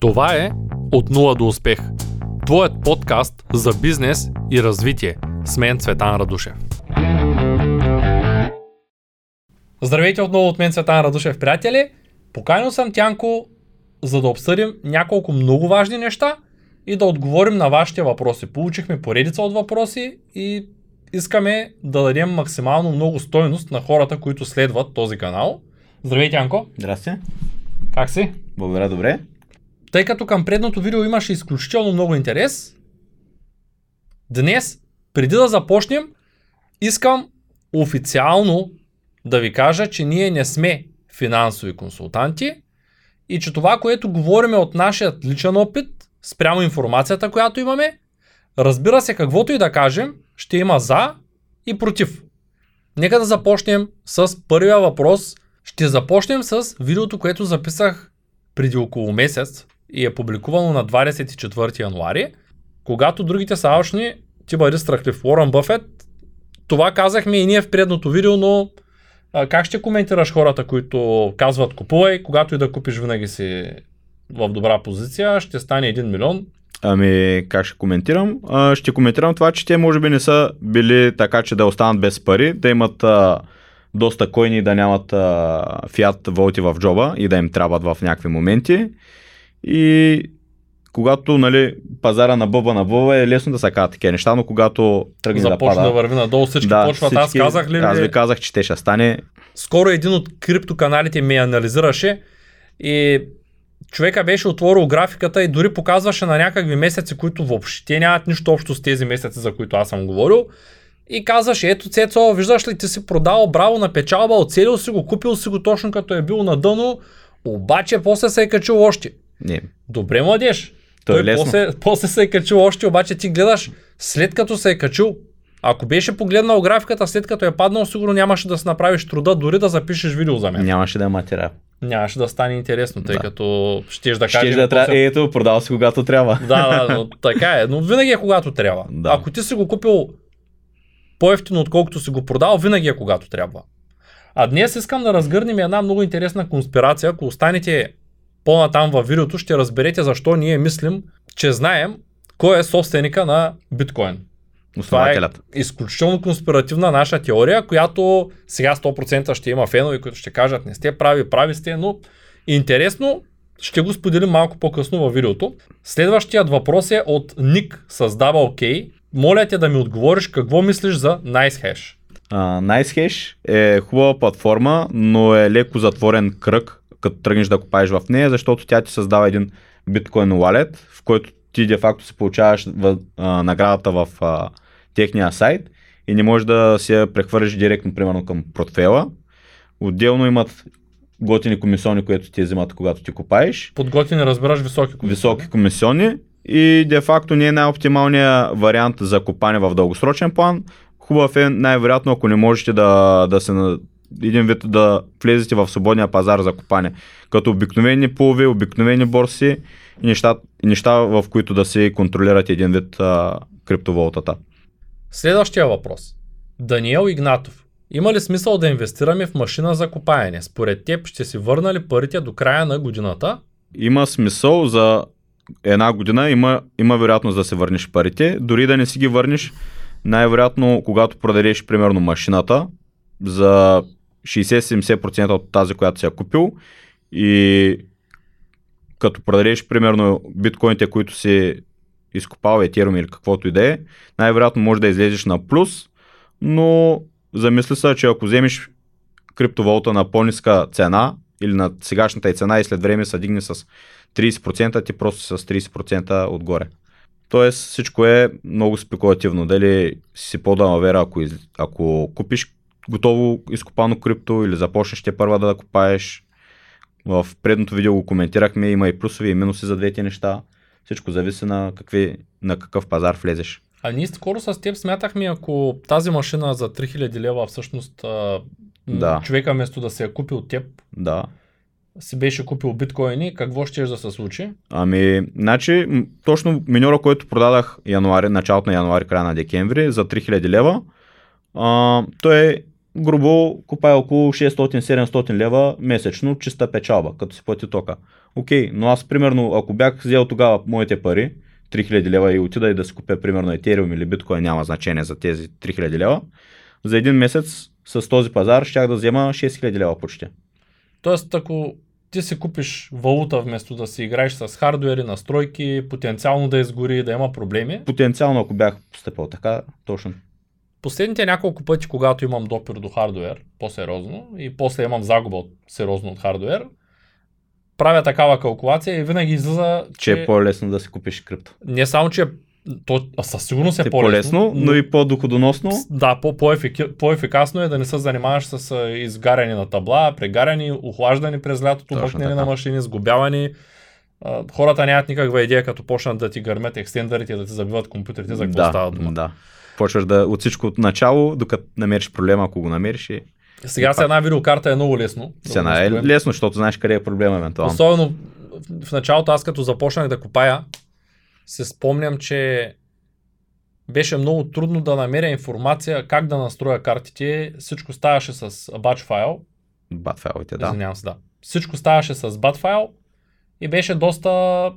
Това е От нула до успех. Твоят подкаст за бизнес и развитие. С мен Цветан Радушев. Здравейте отново от мен Цветан Радушев, приятели. Поканил съм Тянко, за да обсъдим няколко много важни неща и да отговорим на вашите въпроси. Получихме поредица от въпроси и искаме да дадем максимално много стойност на хората, които следват този канал. Здравей, Тянко! Здрасти. Как си? Благодаря, добре. Тъй като към предното видео имаше изключително много интерес, днес, преди да започнем, искам официално да ви кажа, че ние не сме финансови консултанти и че това, което говорим от нашия личен опит, спрямо информацията, която имаме, разбира се, каквото и да кажем, ще има за и против. Нека да започнем с първия въпрос. Ще започнем с видеото, което записах преди около месец и е публикувано на 24 януари, когато другите са алчни, ти бъди страхлив. Уорън Бъфет, това казахме и ние в предното видео, но а, как ще коментираш хората, които казват купувай, когато и да купиш винаги си в добра позиция, ще стане 1 милион. Ами, как ще коментирам? А, ще коментирам това, че те може би не са били така, че да останат без пари, да имат а, доста койни да нямат фиат волти в джоба и да им трябват в някакви моменти. И когато нали, пазара на бъба на бъба е лесно да се казват такива неща, но когато тръгне да Започна пада... да върви надолу, всички почват. Аз казах ли? Аз ви казах, че те ще стане. скоро един от криптоканалите ми анализираше и човека беше отворил графиката и дори показваше на някакви месеци, които въобще нямат нищо общо с тези месеци, за които аз съм говорил. И казваше, ето Цецо, виждаш ли ти си продал, браво на печалба, оцелил си го, купил си го точно като е бил на дъно, обаче после се е качил още. Не, Добре, младеж. Е Той лесно. после, после се е качил още, обаче ти гледаш след като се е качил. Ако беше погледнал графиката след като е паднал, сигурно нямаше да си направиш труда дори да запишеш видео за мен. нямаше да е материал. Нямаше да стане интересно, тъй Да. като щеш да кажеш. да трябва. Ето, продал си когато трябва. Да, да, но така е. Но винаги е когато трябва. Да. Ако ти си го купил по-ефтино, отколкото си го продал, винаги е когато трябва. А днес искам да разгърнем една много интересна конспирация. Ако останете по-натам във видеото, ще разберете защо ние мислим, че знаем кой е собственика на биткоин. Това е изключително конспиративна наша теория, която сега 100% ще има фенове, които ще кажат не сте прави, прави сте, но интересно ще го споделим малко по-късно във видеото. Следващият въпрос е от Ник създава OK. Моля те да ми отговориш какво мислиш за NiceHash. Uh, NiceHash е хубава платформа, но е леко затворен кръг, като тръгнеш да копаеш в нея, защото тя ти създава един биткоин wallet, в който ти де факто си получаваш в, а, наградата в а, техния сайт и не можеш да си я прехвърлиш директно, примерно към портфела. Отделно имат готини комисиони, които ти взимат, когато ти копаеш. Подготвени разбираш високи комисиони. високи комисиони и де факто не е най-оптималният вариант за копане в дългосрочен план. Хубав е най-вероятно, ако не можете да, да се един вид да влезете в свободния пазар за копане. Като обикновени пулови, обикновени борси и неща, неща в които да се контролират един вид а, криптовалутата. Следващия въпрос. Даниел Игнатов. Има ли смисъл да инвестираме в машина за копаене? Според теб ще си върна ли парите до края на годината? Има смисъл за една година, има, има вероятност да се върнеш парите. Дори да не си ги върнеш, най-вероятно, когато продадеш примерно машината за 60-70% от тази, която си я купил и като продадеш примерно биткоините, които си изкопал, етериум или каквото и да е, най-вероятно може да излезеш на плюс, но замисли се, че ако вземеш криптовалута на по-ниска цена или на сегашната и цена и след време се дигне с 30%, ти просто с 30% отгоре. Тоест всичко е много спекулативно. Дали си по-далавера, ако, из... ако купиш готово изкопано крипто или започнеш те първа да копаеш. В предното видео го коментирахме, има и плюсови и минуси за двете неща. Всичко зависи на, какви, на какъв пазар влезеш. А ние скоро с теб смятахме, ако тази машина за 3000 лева всъщност Да. човека вместо да се я купи от теб, Да. си беше купил биткоини, какво ще да се случи? Ами, значи, точно миньора, който продадах януари, началото на януари, края на декември, за 3000 лева, а, той е грубо купае около 600-700 лева месечно чиста печалба, като си плати тока. Окей, но аз примерно, ако бях взел тогава моите пари, 3000 лева и отида и да си купя примерно Ethereum или биткоин, няма значение за тези 3000 лева, за един месец с този пазар щях да взема 6000 лева почти. Тоест, ако ти си купиш валута вместо да си играеш с хардуери, настройки, потенциално да изгори, да има проблеми. Потенциално, ако бях постъпил така, точно. Последните няколко пъти, когато имам допир до хардуер, по-сериозно, и после имам загуба от, сериозно от хардуер, правя такава калкулация и винаги излиза, Че е по-лесно да си купиш крипто. не само, че е- то със сигурност е Е по-лесно, по-лесно, но и по-доходоносно. Да, по-ефикасно е да не се занимаваш с изгаряне на табла, прегаряни, охлаждани през лятото, така. на машини, сгубявани. А, хората нямат никаква идея, като почнат да ти гърмят екстендерите, да ти забиват компютрите, за какво да, става дума. да. Почваш да от всичко от начало, докато намериш проблема, ако го намериш и Сега с една видеокарта е много лесно. се го е лесно, защото знаеш къде е проблема евентуално. Особено в- началото аз като започнах да копая, се спомням, че беше много трудно да намеря информация как да настроя картите. Всичко ставаше с batch файл. Бат файлите, Да. да. Извинявам се, да. Всичко ставаше с bat файл и беше доста,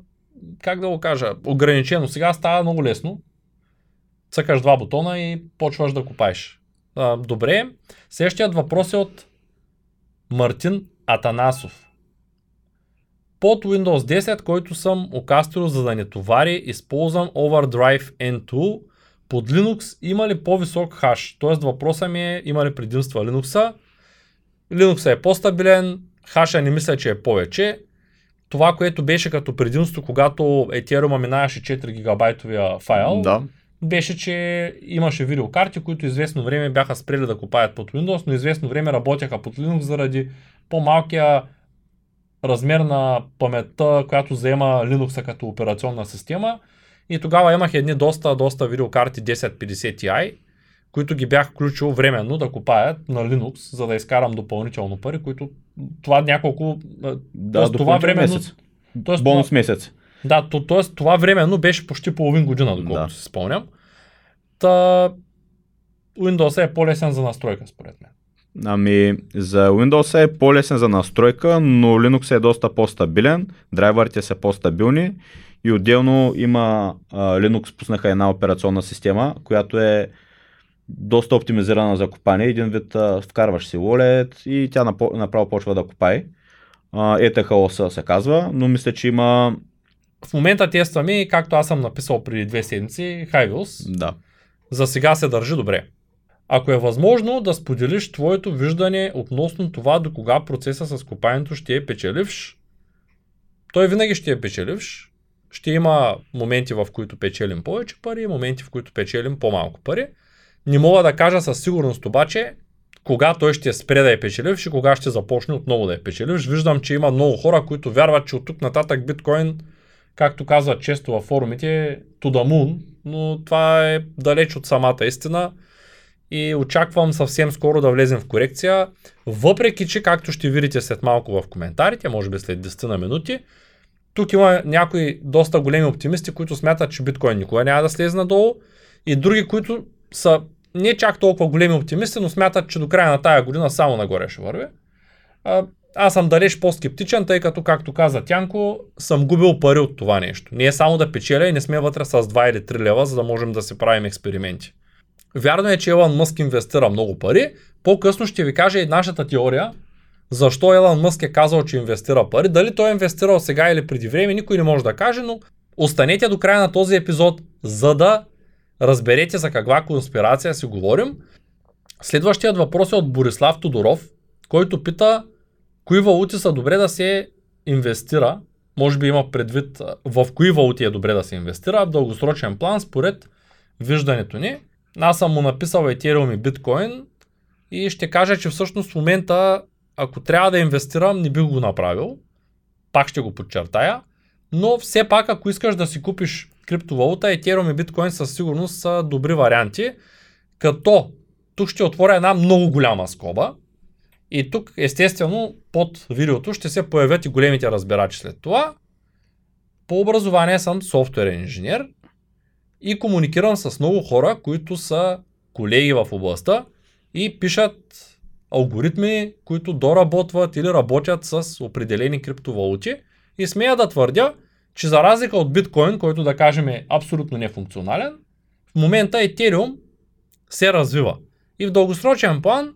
как да го кажа, ограничено. Сега става много лесно. Цъкаш два бутона и почваш да копаеш. А, добре. Следващият въпрос е от Мартин Атанасов. Под Windows 10, който съм окастрил за да не товари, използвам Overdrive N2. Под Linux има ли по-висок хаш? Тоест въпросът ми е, има ли предимства Linux? Linux е по-стабилен, хаша не мисля, че е повече. Това, което беше като предимство, когато Ethereum минаваше 4 гигабайтовия файл, Да. Беше, че имаше видеокарти, които известно време бяха спрели да копаят под Windows, но известно време работяха под Linux заради по-малкия размер на паметта, която заема Linux като операционна система. И тогава имах едни доста, доста видеокарти 1050 Ti, които ги бях включил временно да копаят на Linux, за да изкарам допълнително пари, които това няколко... Да, тоест, това временно... месец. Тоест, Бонус месец. Да, то, т.е. това временно беше почти половин година, доколкото Да. си спомням. Та Windows е по-лесен за настройка, според мен. Ами, за Windows е по-лесен за настройка, но Linux е доста по-стабилен, драйверите са по-стабилни и отделно има а, Linux пуснаха една операционна система, която е доста оптимизирана за копане. Един вид а, вкарваш си wallet и тя направо почва да копае. ETHOS се казва, но мисля, че има... В момента тестваме, както аз съм написал преди две седмици, Hivios. Да. За сега се държи добре. Ако е възможно да споделиш твоето виждане относно това до кога процеса с копаенето ще е печеливш, той винаги ще е печеливш. Ще има моменти, в които печелим повече пари, моменти, в които печелим по-малко пари. Не мога да кажа със сигурност обаче, кога той ще спре да е печеливш и кога ще започне отново да е печеливш. Виждам, че има много хора, които вярват, че от тук нататък биткоин, както казват често във форумите, moon, но това е далеч от самата истина и очаквам съвсем скоро да влезем в корекция, въпреки че, както ще видите след малко в коментарите, може би след 10 на минути, тук има някои доста големи оптимисти, които смятат, че биткоин никога няма да слезе надолу и други, които са не чак толкова големи оптимисти, но смятат, че до края на тая година само нагоре ще върви. Аз съм далеч по-скептичен, тъй като, както каза Тянко, съм губил пари от това нещо. Не е само да печеля и не сме вътре с 2 или 3 лева, за да можем да си правим експерименти. Вярно е, че Елън Мъск инвестира много пари. По-късно ще ви кажа и нашата теория, защо Елън Мъск е казал, че инвестира пари. Дали той е инвестирал сега или преди време, никой не може да каже, но останете до края на този епизод, за да разберете за каква конспирация си говорим. Следващият въпрос е от Борислав Тодоров, който пита кои валути са добре да се инвестира. Може би има предвид в кои валути е добре да се инвестира в дългосрочен план според виждането ни. Аз съм му написал Ethereum и Bitcoin и ще кажа, че всъщност в момента, ако трябва да инвестирам, не бих го направил. Пак ще го подчертая. Но все пак, ако искаш да си купиш криптовалута, Ethereum и Bitcoin със сигурност са добри варианти. Като тук ще отворя една много голяма скоба. И тук, естествено, под видеото ще се появят и големите разбирачи след това. По образование съм софтуерен инженер и комуникирам с много хора, които са колеги в областта и пишат алгоритми, които доработват или работят с определени криптовалути. И смея да твърдя, че за разлика от биткоин, който да кажем е абсолютно нефункционален, в момента Етериум се развива. И в дългосрочен план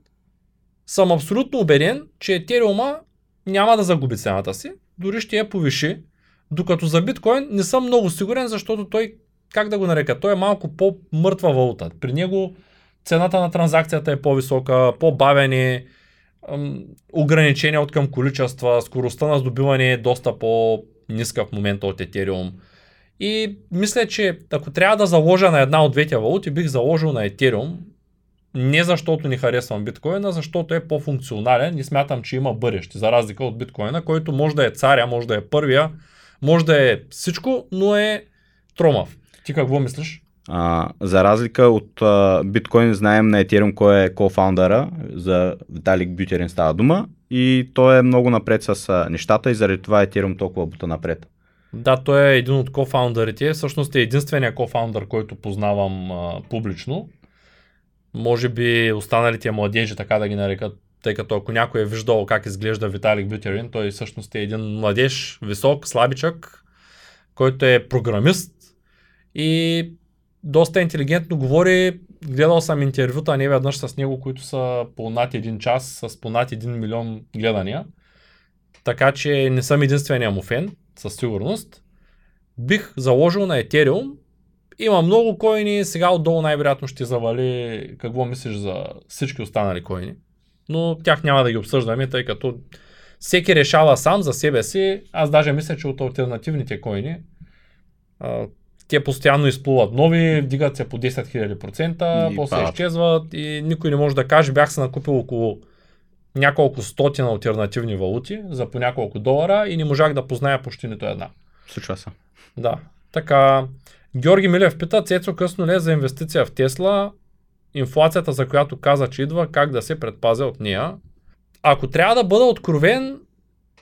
съм абсолютно убеден, че Етериума няма да загуби цената си, дори ще я повиши, докато за биткоин не съм много сигурен, защото той, как да го нарека, той е малко по-мъртва валута. При него цената на транзакцията е по-висока, по-бавени, ограничения от към количества, скоростта на здобиване е доста по-ниска в момента от Ethereum. И мисля, че ако трябва да заложа на една от двете валути, бих заложил на Ethereum. Не защото не харесвам биткоина, защото е по-функционален и смятам, че има бъдеще, за разлика от биткоина, който може да е царя, може да е първия, може да е всичко, но е тромав. Ти какво мислиш? А, за разлика от а, биткоин, знаем на Ethereum кой е кофаундъра, за Виталик Бютерин става дума и той е много напред с а, нещата и заради това Ethereum толкова бута напред. Да, той е един от кофаундърите, всъщност е единствения кофаундър, който познавам а, публично. Може би останалите младежи, така да ги нарекат, тъй като ако някой е виждал как изглежда Виталик Бютерин, той всъщност е един младеж, висок, слабичък, който е програмист и доста интелигентно говори. Гледал съм интервюта не веднъж с него, които са по над един час, с по над един милион гледания. Така че не съм единствения му фен, със сигурност. Бих заложил на Ethereum. Има много коини, сега отдолу най-вероятно ще завали какво мислиш за всички останали коини. Но тях няма да ги обсъждаме, тъй като всеки решава сам за себе си. Аз даже мисля, че от альтернативните коини, те постоянно изплуват нови, вдигат се по 10 000%, и после падат. изчезват и никой не може да каже, бях се накупил около няколко стотин альтернативни валути за по няколко долара и не можах да позная почти нито една. Случва се. Да. Така, Георги Милев пита, Цецо късно ли е за инвестиция в Тесла, инфлацията за която каза, че идва, как да се предпазя от нея. Ако трябва да бъда откровен,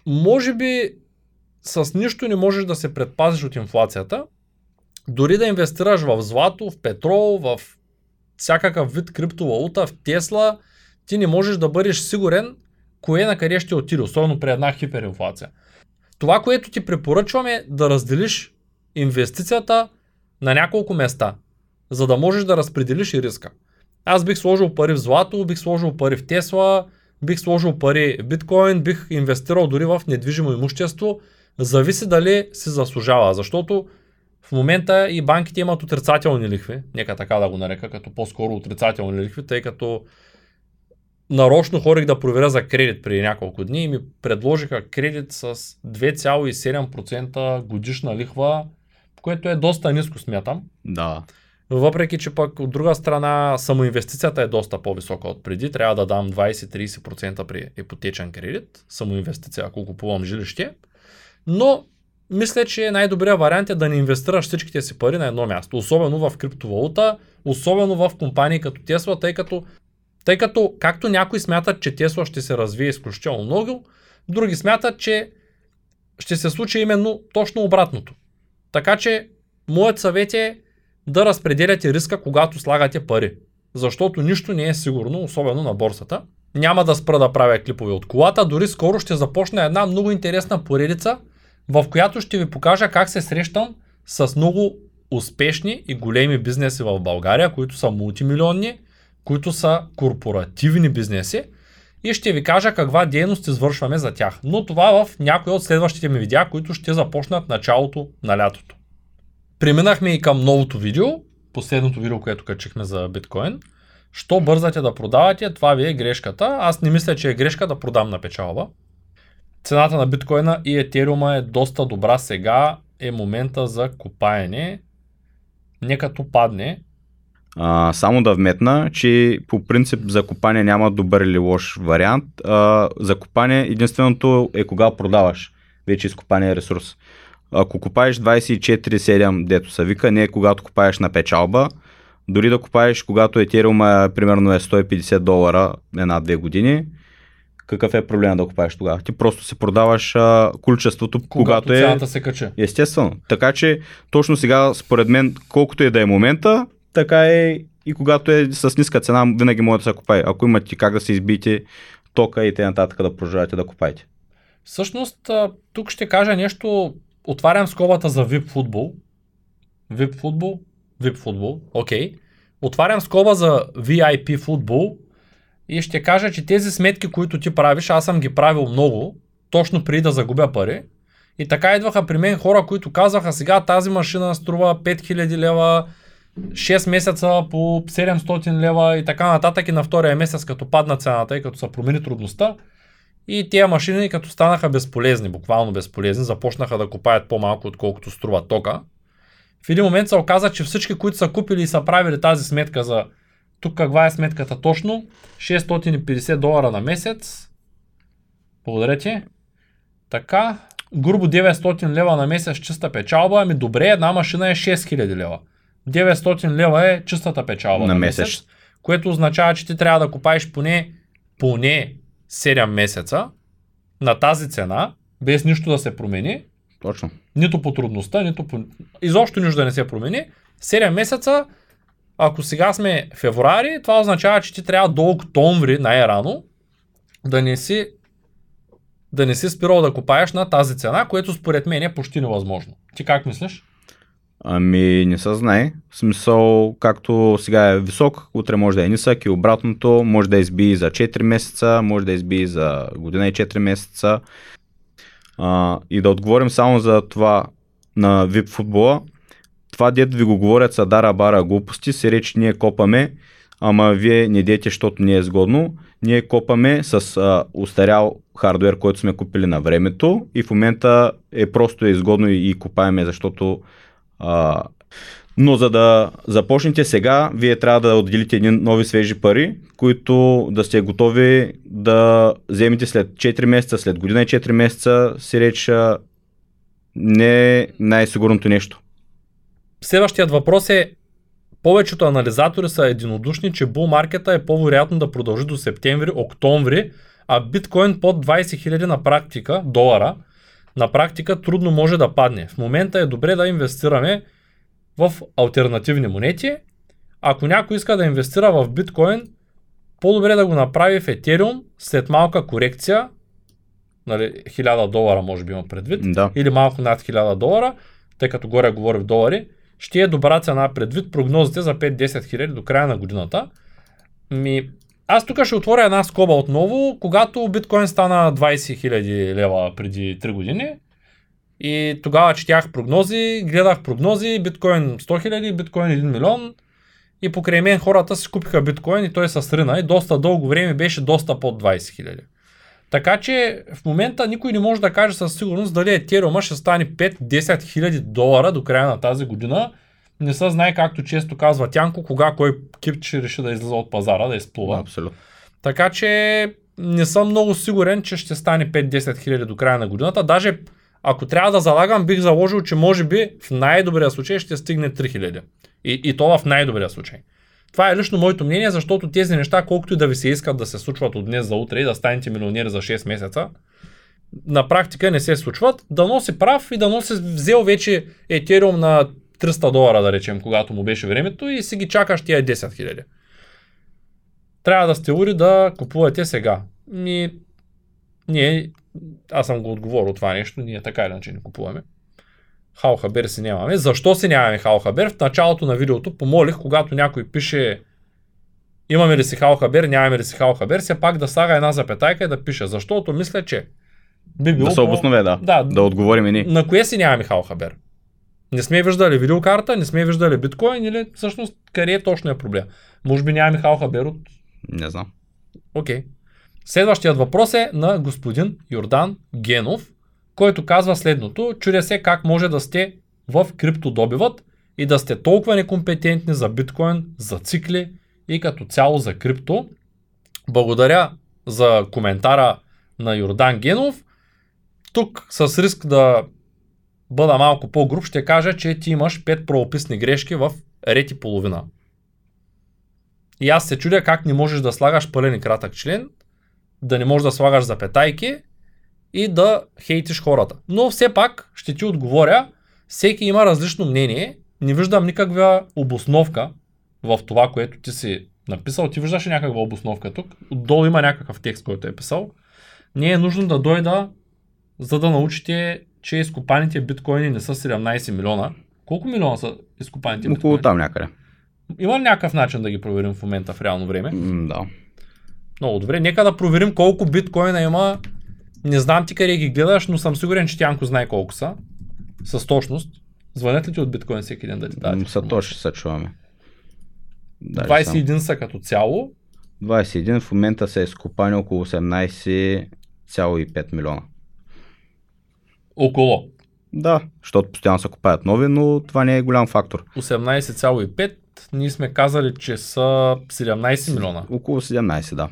може би с нищо не можеш да се предпазиш от инфлацията, дори да инвестираш в злато, в петрол, в всякакъв вид криптовалута, в Тесла, ти не можеш да бъдеш сигурен кое на къде ще отиде, особено при една хиперинфлация. Това, което ти препоръчвам е да разделиш инвестицията на няколко места, за да можеш да разпределиш и риска. Аз бих сложил пари в злато, бих сложил пари в Тесла, бих сложил пари в биткоин, бих инвестирал дори в недвижимо имущество. Зависи дали си заслужава, защото в момента и банките имат отрицателни лихви, нека така да го нарека, като по-скоро отрицателни лихви, тъй като нарочно хорих да проверя за кредит преди няколко дни и ми предложиха кредит с 2,7% годишна лихва, което е доста ниско смятам. Да. Въпреки, че пък от друга страна самоинвестицията е доста по-висока от преди. Трябва да дам 20-30% при ипотечен кредит, самоинвестиция, ако купувам жилище. Но мисля, че най-добрият вариант е да не инвестираш всичките си пари на едно място. Особено в криптовалута, особено в компании като Тесла, тъй като, тъй като както някои смятат, че Тесла ще се развие изключително много, други смятат, че ще се случи именно точно обратното. Така че, моят съвет е да разпределяте риска, когато слагате пари. Защото нищо не е сигурно, особено на борсата. Няма да спра да правя клипове от колата, дори скоро ще започна една много интересна поредица – в която ще ви покажа как се срещам с много успешни и големи бизнеси в България, които са мултимилионни, които са корпоративни бизнеси и ще ви кажа каква дейност извършваме за тях. Но това в някои от следващите ми видеа, които ще започнат началото на лятото. Преминахме и към новото видео, последното видео, което качихме за биткоин. Що бързате да продавате, това ви е грешката. Аз не мисля, че е грешка да продам на печалба цената на биткоина и етериума е доста добра сега, е момента за купаене. Не като падне. А, само да вметна, че по принцип за купане няма добър или лош вариант. А, за купане единственото е кога продаваш вече изкопания ресурс. Ако купаеш 24-7, дето са вика, не е когато купаеш на печалба, дори да купаеш когато етериума примерно е 150 долара една-две години, какъв е проблема да купаеш тогава? Ти просто се продаваш а, количеството, когато, когато е... се кача. Естествено. Така че точно сега, според мен, колкото е да е момента, така е и когато е с ниска цена, винаги може да се купае. Ако имате как да се избиете тока и т.н. да продължавате да купаете. Всъщност, тук ще кажа нещо, отварям скобата за VIP футбол. VIP футбол? VIP футбол, окей. Отварям скоба за VIP футбол и ще кажа, че тези сметки, които ти правиш, аз съм ги правил много, точно преди да загубя пари. И така идваха при мен хора, които казваха, сега тази машина струва 5000 лева, 6 месеца по 700 лева и така нататък и на втория месец, като падна цената и като се промени трудността. И тези машини, като станаха безполезни, буквално безполезни, започнаха да купаят по-малко, отколкото струва тока. В един момент се оказа, че всички, които са купили и са правили тази сметка за тук каква е сметката точно, 650 долара на месец. Благодаря ти. Така, грубо 900 лева на месец чиста печалба, ами добре, една машина е 6000 лева. 900 лева е чистата печалба на, месец, месец. което означава, че ти трябва да купаеш поне, поне 7 месеца на тази цена, без нищо да се промени, Точно. нито по трудността, нито по... Изобщо нищо да не се промени. 7 месеца, ако сега сме февруари, това означава, че ти трябва до октомври най-рано да не си да не си спирал да купаеш на тази цена, което според мен е почти невъзможно. Ти как мислиш? Ами не се знае. В смисъл, както сега е висок, утре може да е нисък и обратното, може да изби за 4 месеца, може да изби за година и 4 месеца. А, и да отговорим само за това на VIP футбола. Това дет ви го говорят са дара бара глупости, се речи ние копаме, ама вие не дете, защото не е сгодно. Ние копаме с а, устарял хардвер, който сме купили на времето и в момента е просто изгодно и, и купаеме, защото а, но за да започнете сега, вие трябва да отделите едни нови свежи пари, които да сте готови да вземете след 4 месеца, след година и 4 месеца, си реч а, не е най-сигурното нещо. Следващият въпрос е повечето анализатори са единодушни, че бул маркета е по-вероятно да продължи до септември, октомври, а биткоин под 20 000 на практика, долара, на практика трудно може да падне. В момента е добре да инвестираме в альтернативни монети. Ако някой иска да инвестира в биткоин, по-добре да го направи в Ethereum след малка корекция, нали, 1000 долара може би има предвид, Да. или малко над 1000 долара, тъй като горе говори в долари, ще е добра цена предвид прогнозите за 5-10 хиляди до края на годината. Ми, аз тук ще отворя една скоба отново, когато биткоин стана 20 хиляди лева преди 3 години. И тогава четях прогнози, гледах прогнози, биткоин 100 хиляди, биткоин 1 милион. И покрай мен хората си купиха биткоин и той се срина и доста дълго време беше доста под 20 хиляди. Така че в момента никой не може да каже със сигурност дали Ethereum ще стане 5-10 хиляди долара до края на тази година. Не се знае, както често казва Тянко, кога кой кип ще реши да излиза от пазара, да изплува. Абсолютно. Така че не съм много сигурен, че ще стане 5-10 хиляди до края на годината. Даже ако трябва да залагам, бих заложил, че може би в най-добрия случай ще стигне 3000. И, и то в най-добрия случай. Това е лично моето мнение, защото тези неща, колкото и да ви се искат да се случват от днес за утре и да станете милионери за 6 месеца, на практика не се случват. Да носи прав и да носи взел вече Ethereum на 300 долара, да речем, когато му беше времето и си ги чакаш тия 10 000. Трябва да сте ури да купувате сега. Ми, ние, аз съм го отговорил това нещо, ние така или иначе не купуваме. Халхабер си нямаме. Защо си нямаме Халхабер? В началото на видеото помолих, когато някой пише имаме ли си Халхабер, нямаме ли си Халхабер, все пак да слага една запетайка и да пише. Защото мисля, че би било Да се обоснове, да. Да, Да отговорим и ние. на кое си нямаме Халхабер? Не сме виждали видеокарта, не сме виждали биткоин или всъщност къде е точно е проблем? Може би нямаме Халхабер от Не знам. Окей. Следващият въпрос е на господин Йордан Генов, който казва следното. Чудя се как може да сте в криптодобивът и да сте толкова некомпетентни за биткоин, за цикли и като цяло за крипто. Благодаря за коментара на Йордан Генов. Тук с риск да бъда малко по-груб, ще кажа, че ти имаш 5 правописни грешки в ред и половина. И аз се чудя как не можеш да слагаш пълен и кратък член, да не можеш да слагаш запетайки и да хейтиш хората. Но все пак ще ти отговоря, всеки има различно мнение, не виждам никаква обосновка в това, което ти си написал. Ти виждаш някаква обосновка тук? Отдолу има някакъв текст, който е писал. Не е нужно да дойда за да научите, че изкопаните биткоини не са 17 милиона. Колко милиона са изкопаните Около биткоини? там някъде. Има някакъв начин да ги проверим в момента в реално време? М, Да. Много добре. Нека да проверим колко биткоина има. Не знам ти къде ги гледаш, но съм сигурен, че Тянко знае колко са. С точност. Звънят ли ти от биткоин всеки ден да ти дадат? Са точно се чуваме. Даже 21 са като цяло. сам. 21 в момента са изкопани около 18,5 милиона. Около. Да, защото постоянно се копаят нови, но това не е голям фактор. 18,5. Ние сме казали, че са 17 милиона. Около 17, да.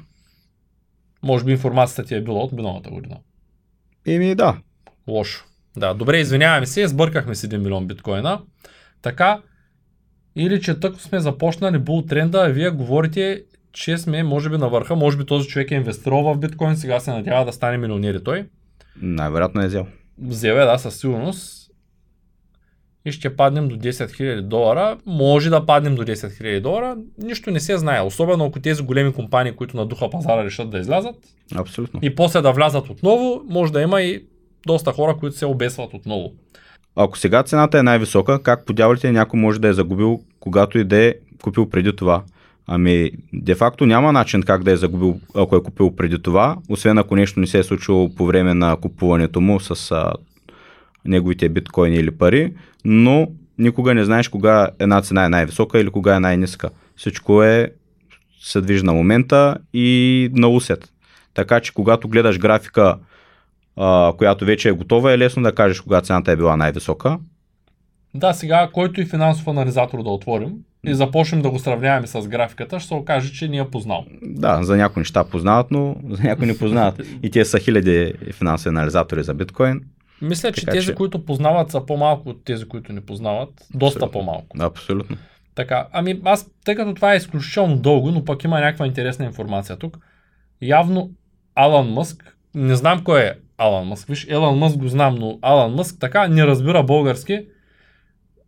Може би информацията ти е била от миналата година. Еми да, Лошо. Да, добре, извиняваме се, сбъркахме с 1 милион биткоина. Така, или че тък сме започнали бул тренда, а вие говорите, че сме може би на върха, може би този човек е инвестирал в биткоин, сега се надява да стане милионер и той. най-вероятно е взел. Взел е, да, със сигурност. И ще паднем до 10 000 долара. Може да паднем до 10 000 долара. Нищо не се знае. Особено ако тези големи компании, които надуха пазара, решат да излязат. Абсолютно. И после да влязат отново, може да има и доста хора, които се обесват отново. Ако сега цената е най-висока, как по дяволите някой може да е загубил, когато и да е купил преди това? Ами, де-факто няма начин как да е загубил, ако е купил преди това, освен ако нещо не се е случило по време на купуването му с а, неговите биткоини или пари, но никога не знаеш кога една цена е най-висока или кога е най-ниска. Всичко е се движи на момента и на усет. Така че когато гледаш графика, а, която вече е готова, е лесно да кажеш кога цената е била най-висока. Да, сега, който и финансов анализатор да отворим и започнем да го сравняваме с графиката, ще се окаже, че ни е познал. Да, за някои неща познават, но за някои не познават. И те са хиляди финансови анализатори за биткоин. Мисля, че Така тези, че- които познават, са по-малко от тези, които не познават. Доста Абсолютно. по-малко. Абсолютно. Така, ами аз, тъй като това е изключително дълго, но пък има някаква интересна информация тук. Явно Алан Мъск, не знам кой е Алан Мъск, виж, Елан Мъск го знам, но Алан Мъск така не разбира български,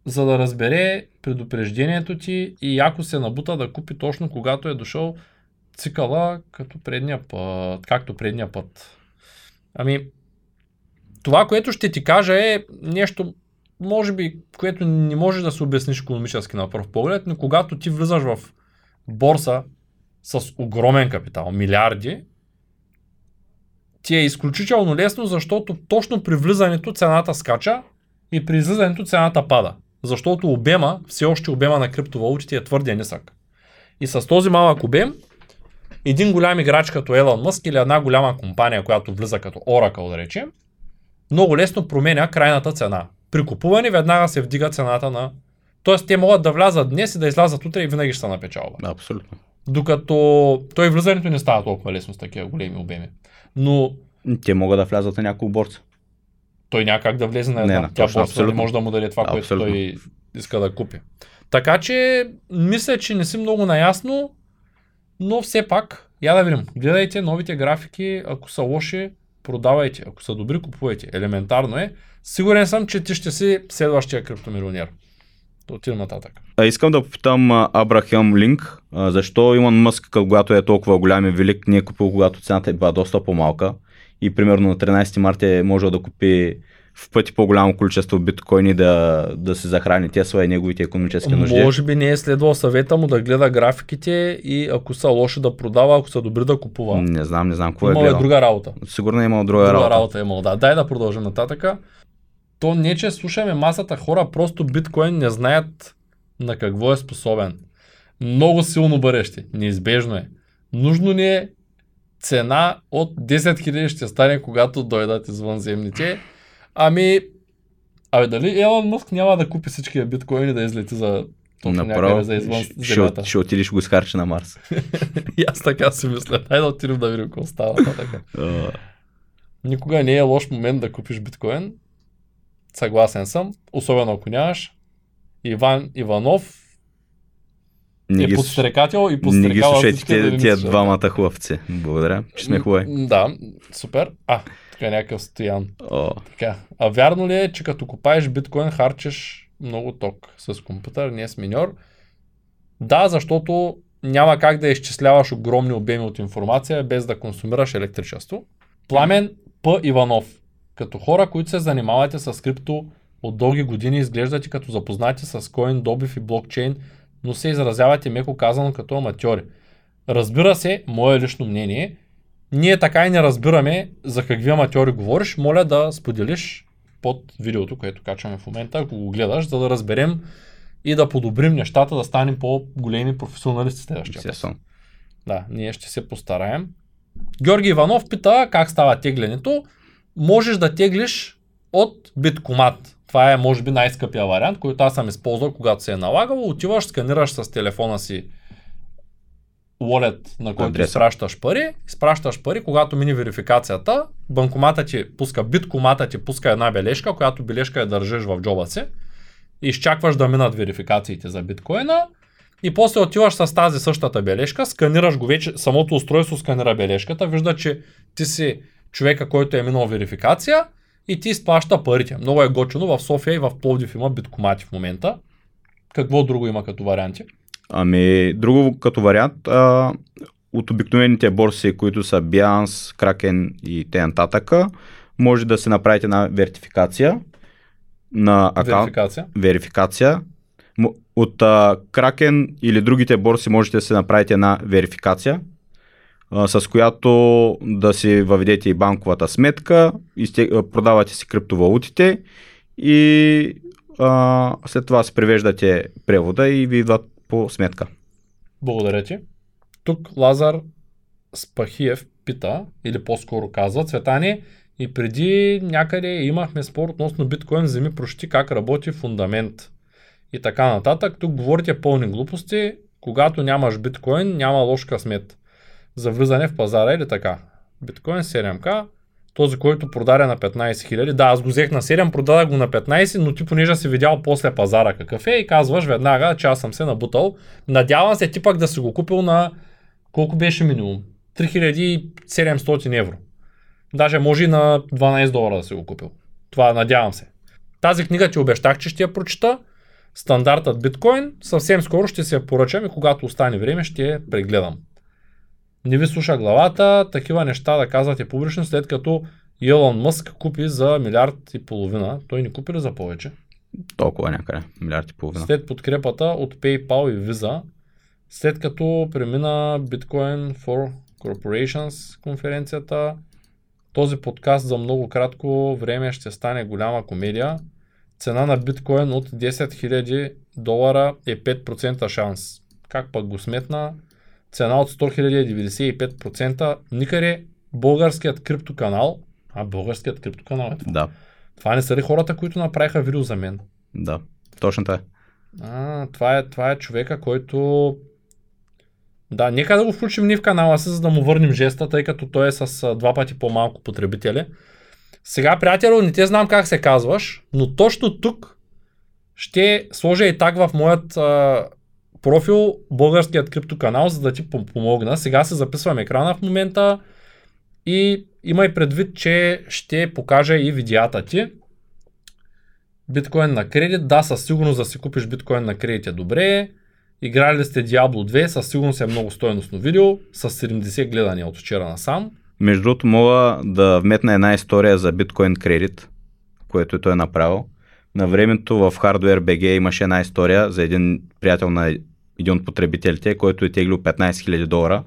за да разбере предупреждението ти и ако се набута да купи точно когато е дошъл цикъла като предния път, както предния път. Ами, това, което ще ти кажа е нещо, може би, което не може да се обясниш економически на пръв поглед, но когато ти влизаш в борса с огромен капитал, милиарди, ти е изключително лесно, защото точно при влизането цената скача и при излизането цената пада. Защото обема, все още обема на криптовалутите е твърде нисък. И с този малък обем, един голям играч като Елон Мъск или една голяма компания, която влиза като Oracle, да речем, много лесно променя крайната цена. При купуване веднага се вдига цената на... Тоест те могат да влязат днес и да излязат утре и винаги ще са на печалба. Абсолютно. Докато той влизането не става толкова лесно с такива големи обеми. Но Те могат да влязат на няколко борца. Той няма как да влезе на една. не, Тя точно, борса не абсолютно. може да му даде това, което Абсолютно. той иска да купи. Така че, мисля, че не си много наясно, но все пак, я да видим. Гледайте новите графики, ако са лоши, продавайте. Ако са добри, купувайте. Елементарно е. Сигурен съм, че ти ще си следващия криптомилионер. Да отидем нататък. А, искам да попитам Абрахам Линк, защо Илон Мъск, когато е толкова голям и велик, не е купил, когато цената е била доста по-малка и примерно на 13 марта е можел да купи в пъти по-голямо количество биткоини да, да се захрани Тесла и неговите економически нужди. Може би не е следвал съвета му да гледа графиките и ако са лоши да продава, ако са добри да купува. Не знам, не знам какво е е гледал. друга работа. Сигурно е имал друга, Друга работа. работа е имал, да. Дай да продължим нататъка. То не, че слушаме масата хора, просто биткоин не знаят на какво е способен. Много силно бъдеще. Неизбежно е. Нужно ни е цена от 10 000 ще стане, когато дойдат извънземните. Ами, абе дали Елон Мъск няма да купи всичкия биткоини да излети за точно Направо за извън ще, земята. ще, отидеш го изхарчи на Марс. И аз така си мисля. Дай да отидем да видим какво става нататък. А, Никога не е лош момент да купиш биткоин. Съгласен съм. Особено ако нямаш. Иван Иванов не, е подстрекател и не ги подстрекава слушайте всички да тия, тия двамата хубавци. Благодаря, че сме хубави. Да, супер. А, така някакъв стоян. О, Така. А вярно ли е, че като купаеш биткоин, харчеш много ток с компютър, не с миньор? Да, защото няма как да изчисляваш огромни обеми от информация без да консумираш електричество. Пламен П. Иванов. Като хора, които се занимавате с крипто от дълги години, изглеждате като запознати с коин, добив и блокчейн, но се изразявате меко казано като аматьори. Разбира се, мое лично мнение, ние така и не разбираме за какви аматьори говориш. Моля да споделиш под видеото, което качваме в момента, ако го гледаш, за да разберем и да подобрим нещата, да станем по-големи професионалисти следващия път. Да, ние ще се постараем. Георги Иванов пита как става теглянето. Можеш да теглиш от биткомат. Това е може би най-скъпия вариант, който аз съм използвал, когато се е налагало. Отиваш, сканираш с телефона си wallet, на който изпращаш пари, изпращаш пари, когато мини верификацията, банкомата ти пуска, биткомата ти пуска една бележка, която бележка я държиш в джоба си, изчакваш да минат верификациите за биткоина и после отиваш с тази същата бележка, сканираш го вече, самото устройство сканира бележката, вижда, че ти си човека, който е минал верификация и ти изплаща парите. Много е гочено, в София и в Пловдив има биткомати в момента. Какво друго има като варианти? Ами, друго като вариант, а, от обикновените борси, които са Binance, Kraken и т.н. може да се направите една вертификация на акаунт. Верификация. верификация. От а, Kraken или другите борси можете да се направите една верификация, с която да си въведете и банковата сметка, продавате си криптовалутите и след това си превеждате превода и ви идват по сметка. Благодаря ти. Тук Лазар Спахиев пита, или по-скоро казва, Цветани, и преди някъде имахме спор относно биткоин, вземи прощи как работи фундамент и така нататък. Тук говорите пълни глупости, когато нямаш биткоин, няма лош късмет за влизане в пазара или така. Биткоин 7к, този, който продаде на 15 000. Да, аз го взех на 7, продадах го на 15, но ти понеже си видял после пазара какъв е и казваш веднага, че аз съм се набутал. Надявам се ти пак да си го купил на колко беше минимум? 3700 евро. Даже може и на 12 долара да си го купил. Това надявам се. Тази книга ти обещах, че ще я прочита. Стандартът биткоин. Съвсем скоро ще се я поръчам и когато остане време ще я прегледам. Не ви слуша главата, такива неща да казвате публично, след като Илон Мъск купи за милиард и половина. Той ни купи ли за повече? Толкова някъде, милиард и половина. След подкрепата от PayPal и Visa, след като премина Bitcoin for Corporations конференцията, този подкаст за много кратко време ще стане голяма комедия. Цена на биткоин от 10 000 долара е 5% шанс. Как пък го сметна? Цена от 100 000 е 95%. Никъде българският криптоканал, а българският криптоканал е това. Да, Това не са ли хората, които направиха видео за мен? да, точно така. е. А, това е, това е човека, който... Да, нека да го включим ние в канала си, за да му върнем жеста, тъй като той е с два пъти по-малко потребители. Сега, приятелю, не те знам как се казваш, но точно тук ще сложа и так в моят а, профил българският криптоканал, за да ти пом- помогна. Сега се записвам екрана в момента и имай предвид, че ще покажа и видеята ти. Биткоин на кредит, да, със сигурност да си купиш биткоин на кредит е добре. Играли ли сте Diablo 2, със сигурност е много стойностно видео, с 70 гледания от вчера насам. Между другото, мога да вметна една история за биткоин кредит, което той е направил. На времето в Hardware BG имаше една история за един приятел на един от потребителите, който е теглил 15 000 долара,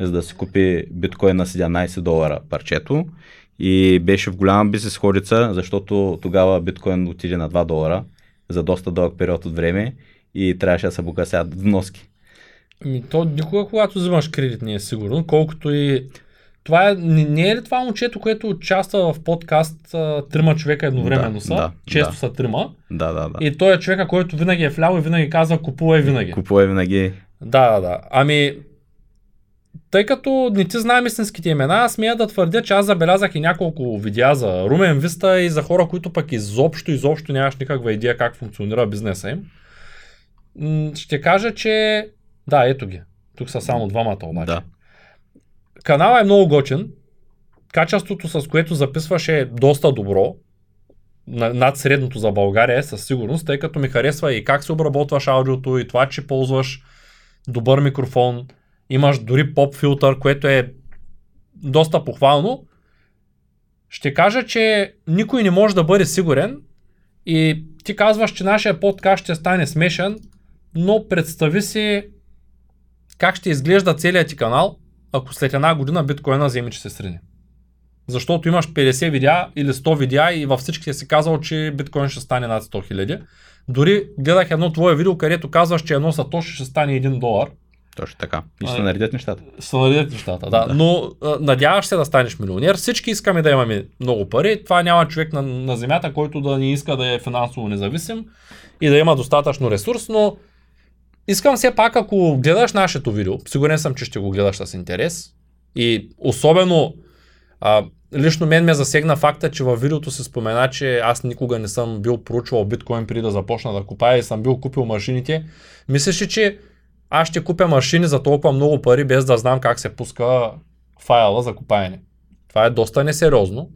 за да си купи биткоин на 17 долара парчето. И беше в голяма бизнес-ходица, защото тогава биткоин отиде на 2 долара за доста дълъг период от време и трябваше да се погасяват вноски. Ми, то никога, когато взимаш кредит, не е сигурно, колкото и... Това е, не, не е ли това момчето, което участва в подкаст Трима човека едновременно Да, са? да, Често да. са трима. Да, да, да. И той е човека, който винаги е вляво и винаги казва купувай винаги. Купува винаги. Да, да, да. Ами, тъй като не ти знаем истинските имена, аз смея да твърдя, че аз забелязах и няколко видеа за Румен Виста и за хора, които пък изобщо, изобщо нямаш никаква идея как функционира бизнеса им. Ще кажа, че... Да, ето ги. Тук са само двамата обаче. Да. Каналът е много гочен. Качеството, с което записваш е доста добро. На- Над средното за България е със сигурност, тъй като ми харесва и как се обработваш аудиото, и това, че ползваш добър микрофон. Имаш дори поп филтър, което е доста похвално. ще кажа, че никой не може да бъде сигурен и ти казваш, че нашия подкаст ще стане смешен, но представи си как ще изглежда целият ти канал, ако след една година биткоина вземе, че се срине. Защото имаш 50 видеа или 100 видеа и във всичките си казал, че биткоин ще стане над 100 хиляди. Дори гледах едно твое видео, където казваш, че едно сатоши ще стане 1 долар. Точно така. И ще наредят нещата. Ще наредят нещата, да. да. Но а, надяваш се да станеш милионер. Всички искаме да имаме много пари. Това няма човек на, на земята, който да ни иска да е финансово независим и да има достатъчно ресурс, но искам все пак, ако гледаш нашето видео, сигурен съм, че ще го гледаш с интерес и особено а, лично мен ме засегна факта, че във видеото се спомена, че аз никога не съм бил проучвал биткоин преди да започна да купая и съм бил купил машините. Мислиш че аз ще купя машини за толкова много пари, без да знам как се пуска файла за купаене. Това е доста несериозно.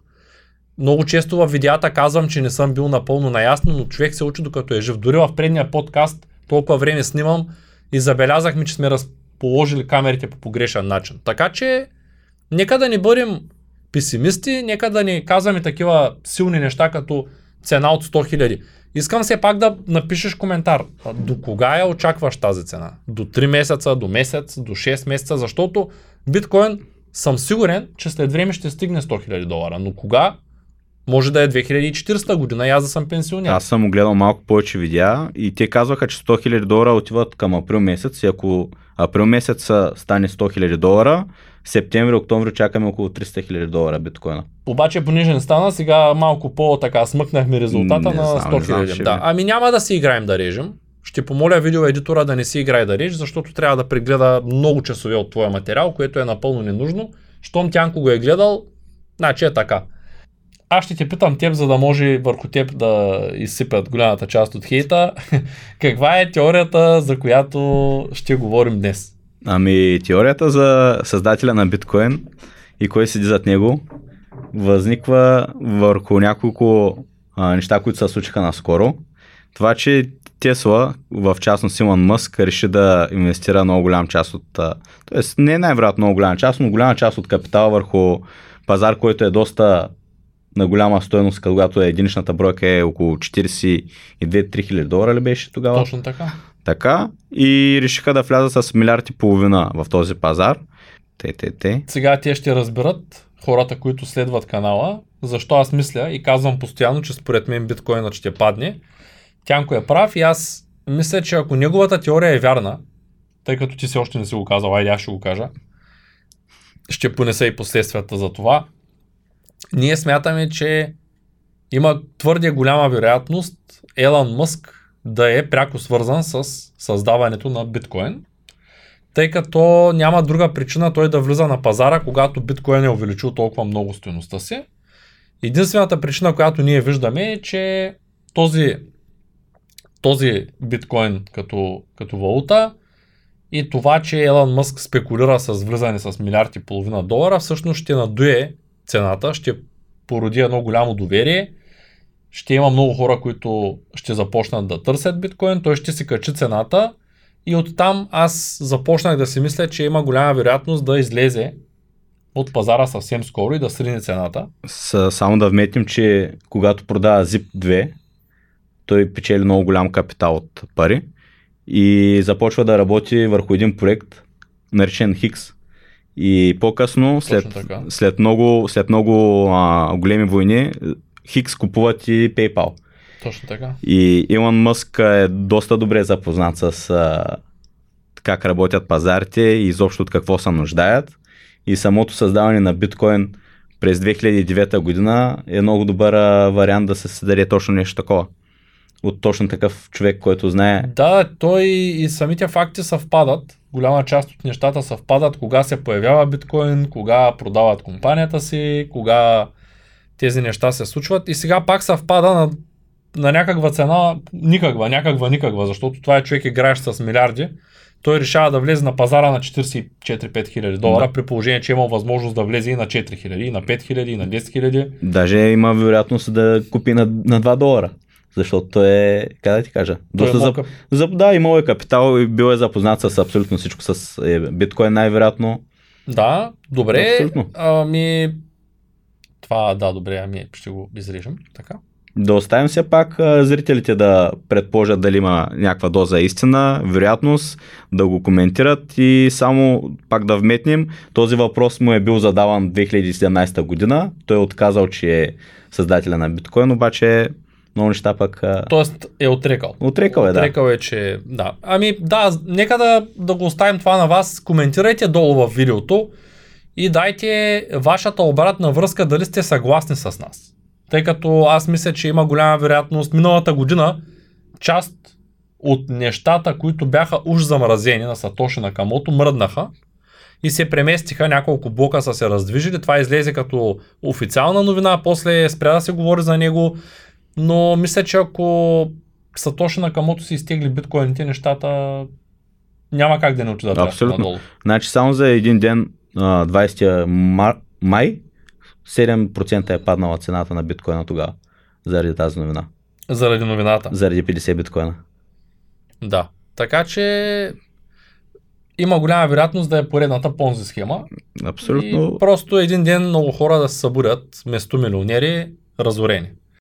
Много често в видеята казвам, че не съм бил напълно наясно, но човек се учи докато е жив. Дори в предния подкаст толкова време снимам и забелязахме, че сме разположили камерите по погрешен начин. Така че, нека да не бъдем песимисти, нека да ни казваме такива силни неща, като цена от 100 000. Искам все пак да напишеш коментар. До кога я очакваш тази цена? До 3 месеца, до месец, до 6 месеца, защото биткоин съм сигурен, че след време ще стигне 100 000 долара. Но кога? Може да е 2400 година и аз да съм пенсионер. Аз съм гледал малко повече видеа и те казваха, че 100 000 долара отиват към април месец и ако април месец стане 100 000 долара, септември, октомври чакаме около 300 000 долара биткоина. Обаче понеже не стана, сега малко по-така смъкнахме резултата Не на знам, 100 не знам, 000. ще Да. видим. Ами няма да си играем да режем. Ще помоля видеоедитора да не си играе да реж, защото трябва да прегледа много часове от твоя материал, което е напълно ненужно. Щом Тянко го е гледал, значи е така. Аз ще те питам теб, за да може върху теб да изсипят голямата част от хейта. Каква е теорията, за която ще говорим днес? Ами теорията за създателя на биткоин и кой седи зад него възниква върху няколко а, неща, които се случиха наскоро. Това, че Тесла, в частност Илон Мъск, реши да инвестира много голям част от, т.е. не най-вероятно много голяма част, но голяма част от капитала върху пазар, който е доста на голяма стоеност, когато е единичната бройка е около 42-3 хиляди долара ли беше тогава? Точно така. Така. И решиха да влязат с милиард и половина в този пазар. Те, те, те. Сега те ще разберат хората, които следват канала, защо аз мисля и казвам постоянно, че според мен биткоинът ще падне. Тянко е прав и аз мисля, че ако неговата теория е вярна, тъй като ти все още не си го казал, айде аз ще го кажа, ще понеса и последствията за това. Ние смятаме, че има твърде голяма вероятност Елон Мъск да е пряко свързан с създаването на биткоин, тъй като няма друга причина той да влиза на пазара, когато биткоин е увеличил толкова много стоеността си. Единствената причина, която ние виждаме е, че този, този биткоин като, като валута и това, че Елон Мъск спекулира с влизане с милиард и половина долара, всъщност ще надуе цената, ще породи едно голямо доверие, ще има много хора, които ще започнат да търсят биткоин, той ще си качи цената и оттам аз започнах да си мисля, че има голяма вероятност да излезе от пазара съвсем скоро и да срине цената. С, само да вметим, че когато продава Zip 2, той печели много голям капитал от пари и започва да работи върху един проект, наречен Хикс. И по-късно, след, след много, след много а, големи войни, Хикс купуват и PayPal. Точно така. И Илон Мъск е доста добре запознат с а, как работят пазарите и изобщо от какво се нуждаят. И самото създаване на биткоин през 2009 година е много добър а, вариант да се създаде точно нещо такова. От точно такъв човек, който знае. Да, той и самите факти съвпадат. Голяма част от нещата съвпадат, кога се появява биткоин, кога продават компанията си, кога тези неща се случват. И сега пак съвпада на, на някаква цена, никаква, някаква, никаква, защото това е човек играещ с милиарди. Той решава да влезе на пазара на 44-5 хиляди долара, Да. при положение, че има възможност да влезе и на 4 хиляди, и на 5 хиляди, и на 10 хиляди. Даже има вероятност да купи на, на 2 долара. Защото той е, как да ти кажа, е доста малка- за, да, имал е капитал и бил е запознат с абсолютно всичко, с е, биткоин най-вероятно. Да, добре. Абсолютно. Ами, Това, да, добре, ами ще го изрежем. Така. Да оставим все пак зрителите да предположат дали има някаква доза истина, вероятност, да го коментират и само пак да вметнем, този въпрос му е бил задаван 2017 година, той е отказал, че е създателя на биткоин, обаче много неща пък... а, Тоест е отрекал. Отрекал е, да. Отрекал е, че да. Ами да, нека да, да го оставим това на вас. Коментирайте долу в видеото и дайте вашата обратна връзка дали сте съгласни с нас. Тъй като аз мисля, че има голяма вероятност миналата година част от нещата, които бяха уж замразени на Сатоши на Камото, мръднаха и се преместиха, няколко блока са се раздвижили. Това излезе като официална новина, после спря да се говори за него, но мисля, че ако Сатоши на Камото си изтегли биткоините, нещата няма как да не отидат Абсолютно. надолу. Значи само за един ден, а, 20 мар... май, 7% е паднала цената на биткоина тогава, заради тази новина. Заради новината. Заради 50 биткоина. Да. Така че има голяма вероятност да е поредната понзи схема. Абсолютно. И просто един ден много хора да се събудят, вместо милионери, разорени.